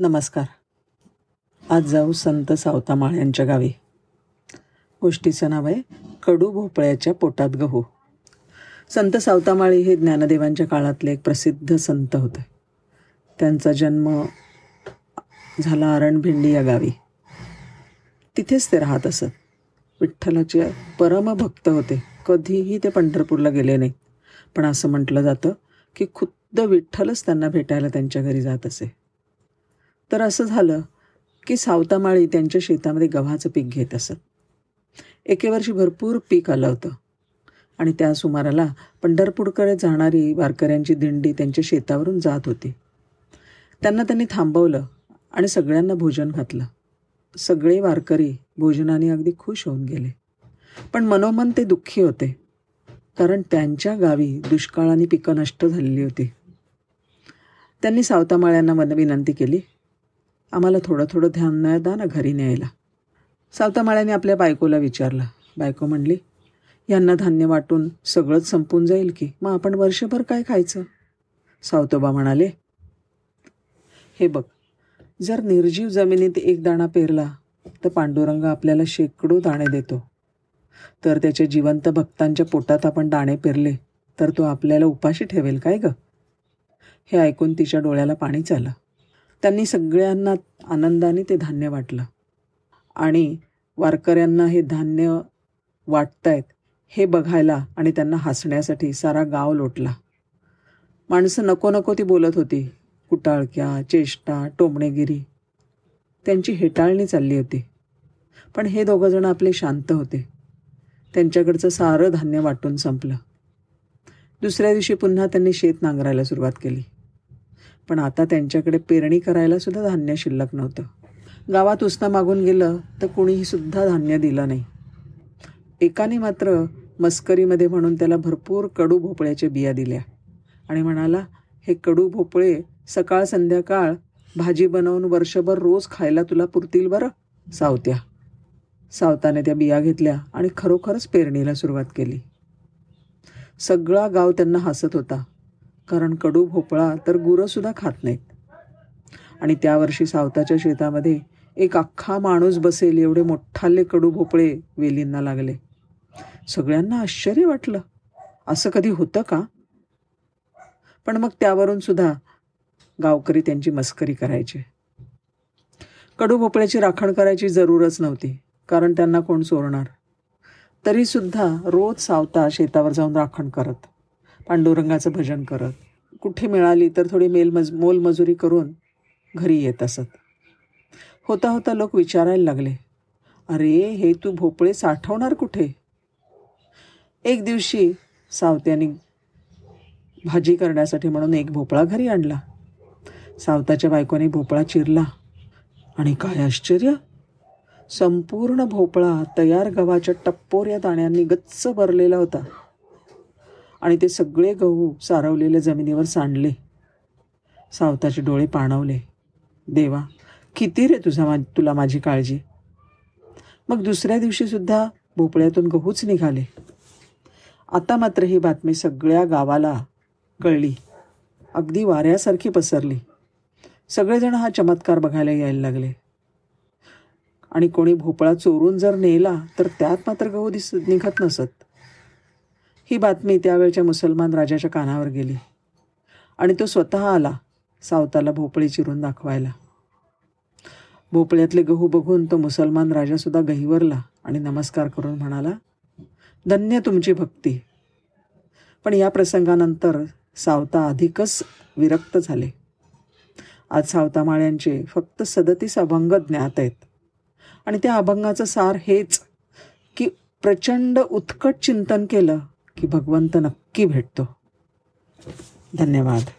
नमस्कार. आज जाऊ संत सावतामाळ यांच्या गावी. गोष्टीचं नाव आहे कडू भोपळ्याच्या पोटात गहू. संत सावतामाळी हे ज्ञानदेवांच्या काळातले एक प्रसिद्ध संत होते. त्यांचा जन्म झाला अरणभिंडी या गावी. तिथेच ते राहत असत. विठ्ठलाचे परमभक्त होते. कधीही ते पंढरपूरला गेले नाहीत. पण असं म्हटलं जातं की खुद्द विठ्ठलच त्यांना भेटायला त्यांच्या घरी जात असे. तर असं झालं की सावतामाळी त्यांच्या शेतामध्ये गव्हाचं पीक घेत असत. एके वर्षी भरपूर पीक आलं होतं. आणि त्या सुमाराला पंढरपूरकडे जाणारी वारकऱ्यांची दिंडी त्यांच्या शेतावरून जात होती. त्यांना त्यांनी थांबवलं आणि सगळ्यांना भोजन घातलं. सगळे वारकरी भोजनाने अगदी खुश होऊन गेले. पण मनोमन ते दुःखी होते. कारण त्यांच्या गावी दुष्काळाने पिकं नष्ट झालेली होती. त्यांनी सावतामाळ्यांना मन विनंती केली आम्हाला थोडं थोडं ध्यान न दा ना घरी न्यायला. सावतामाळ्याने आपल्या बायकोला विचारलं. बायको म्हणली यांना धान्य वाटून सगळंच संपून जाईल की? मग आपण वर्षभर काय खायचं? सावतोबा म्हणाले हे बघ जर निर्जीव जमिनीत एक दाणा पेरला तर पांडुरंग आपल्याला शेकडो दाणे देतो. तर त्याच्या जिवंत भक्तांच्या पोटात आपण दाणे पेरले तर तो आपल्याला उपाशी ठेवेल काय ग? हे ऐकून तिच्या डोळ्याला पाणीच आलं त्यांनी सगळ्यांना आनंदाने ते धान्य वाटलं. आणि वारकऱ्यांना हे धान्य वाटतायत हे बघायला आणि त्यांना हसण्यासाठी सारा गाव लोटला. माणसं नको नको ती बोलत होती. कुटाळक्या चेष्टा टोमणेगिरी. त्यांची हेटाळणी चालली होती. पण हे दोघंजण आपले शांत होते. त्यांच्याकडचं सारं धान्य वाटून संपलं. दुसऱ्या दिवशी पुन्हा त्यांनी शेत नांगरायला सुरुवात केली. पण आता त्यांच्याकडे पेरणी करायला सुद्धा धान्य शिल्लक नव्हतं. गावात उसनं मागून गेलं तर कुणीही सुद्धा धान्य दिलं नाही. एकाने मात्र मस्करीमध्ये म्हणून त्याला भरपूर कडू भोपळ्याच्या बिया दिल्या. आणि म्हणाला हे कडू भोपळे सकाळ संध्याकाळ भाजी बनवून वर्षभर रोज खायला तुला पुरतील बरं सावत्या. सावताने त्या बिया घेतल्या आणि खरोखरच पेरणीला सुरुवात केली. सगळा गाव त्यांना हसत होता. कारण कडू भोपळा तर गुरंसुद्धा खात नाहीत. आणि त्या वर्षी सावताच्या शेतामध्ये एक अख्खा माणूस बसेल एवढे मोठाले कडू भोपळे वेलींना लागले. सगळ्यांना आश्चर्य वाटलं. असं कधी होतं का? पण मग त्यावरून सुद्धा गावकरी त्यांची मस्करी करायचे. कडू भोपळ्याची राखण करायची जरूरच नव्हती कारण त्यांना कोण चोरणार? तरीसुद्धा रोज सावता शेतावर जाऊन राखण करत. पांडुरंगाचं भजन करत. कुठे मिळाली तर थोडी मेलमज मोलमजुरी करून घरी येत असत. होता होता लोक विचारायला लागले. अरे हे तू भोपळे साठवणार कुठे? एक दिवशी सावत्याने भाजी करण्यासाठी म्हणून एक भोपळा घरी आणला. सावताच्या बायकोने भोपळा चिरला. आणि काय आश्चर्य! संपूर्ण भोपळा तयार गव्हाच्या टप्पोऱ्या दाण्यांनी गच्च भरलेला होता. आणि ते सगळे गहू सारवलेल्या जमिनीवर सांडले. सावताचे डोळे पाणवले. देवा किती रे तुझा मा तुला माझी काळजी? मग दुसऱ्या दिवशीसुद्धा भोपळ्यातून गहूच निघाले. आता मात्र ही बातमी सगळ्या गावाला कळली. अगदी वाऱ्यासारखी पसरली. सगळेजण हा चमत्कार बघायला यायला लागले. आणि कोणी भोपळा चोरून जर नेला तर त्यात मात्र गहू दिस निघत नसत. ही बातमी त्यावेळच्या मुसलमान राजाच्या कानावर गेली. आणि तो स्वतः आला सावताला भोपळी चिरून दाखवायला. भोपळ्यातले गहू बघून तो मुसलमान राजासुद्धा गहिवरला आणि नमस्कार करून म्हणाला धन्य तुमची भक्ती. पण या प्रसंगानंतर सावता अधिकच विरक्त झाले. आज सावता माळ्यांचे फक्त सदतीस अभंग ज्ञात आहेत. आणि त्या अभंगाचं सार हेच की प्रचंड उत्कट चिंतन केलं की भगवंत नक्की भेटतो. धन्यवाद.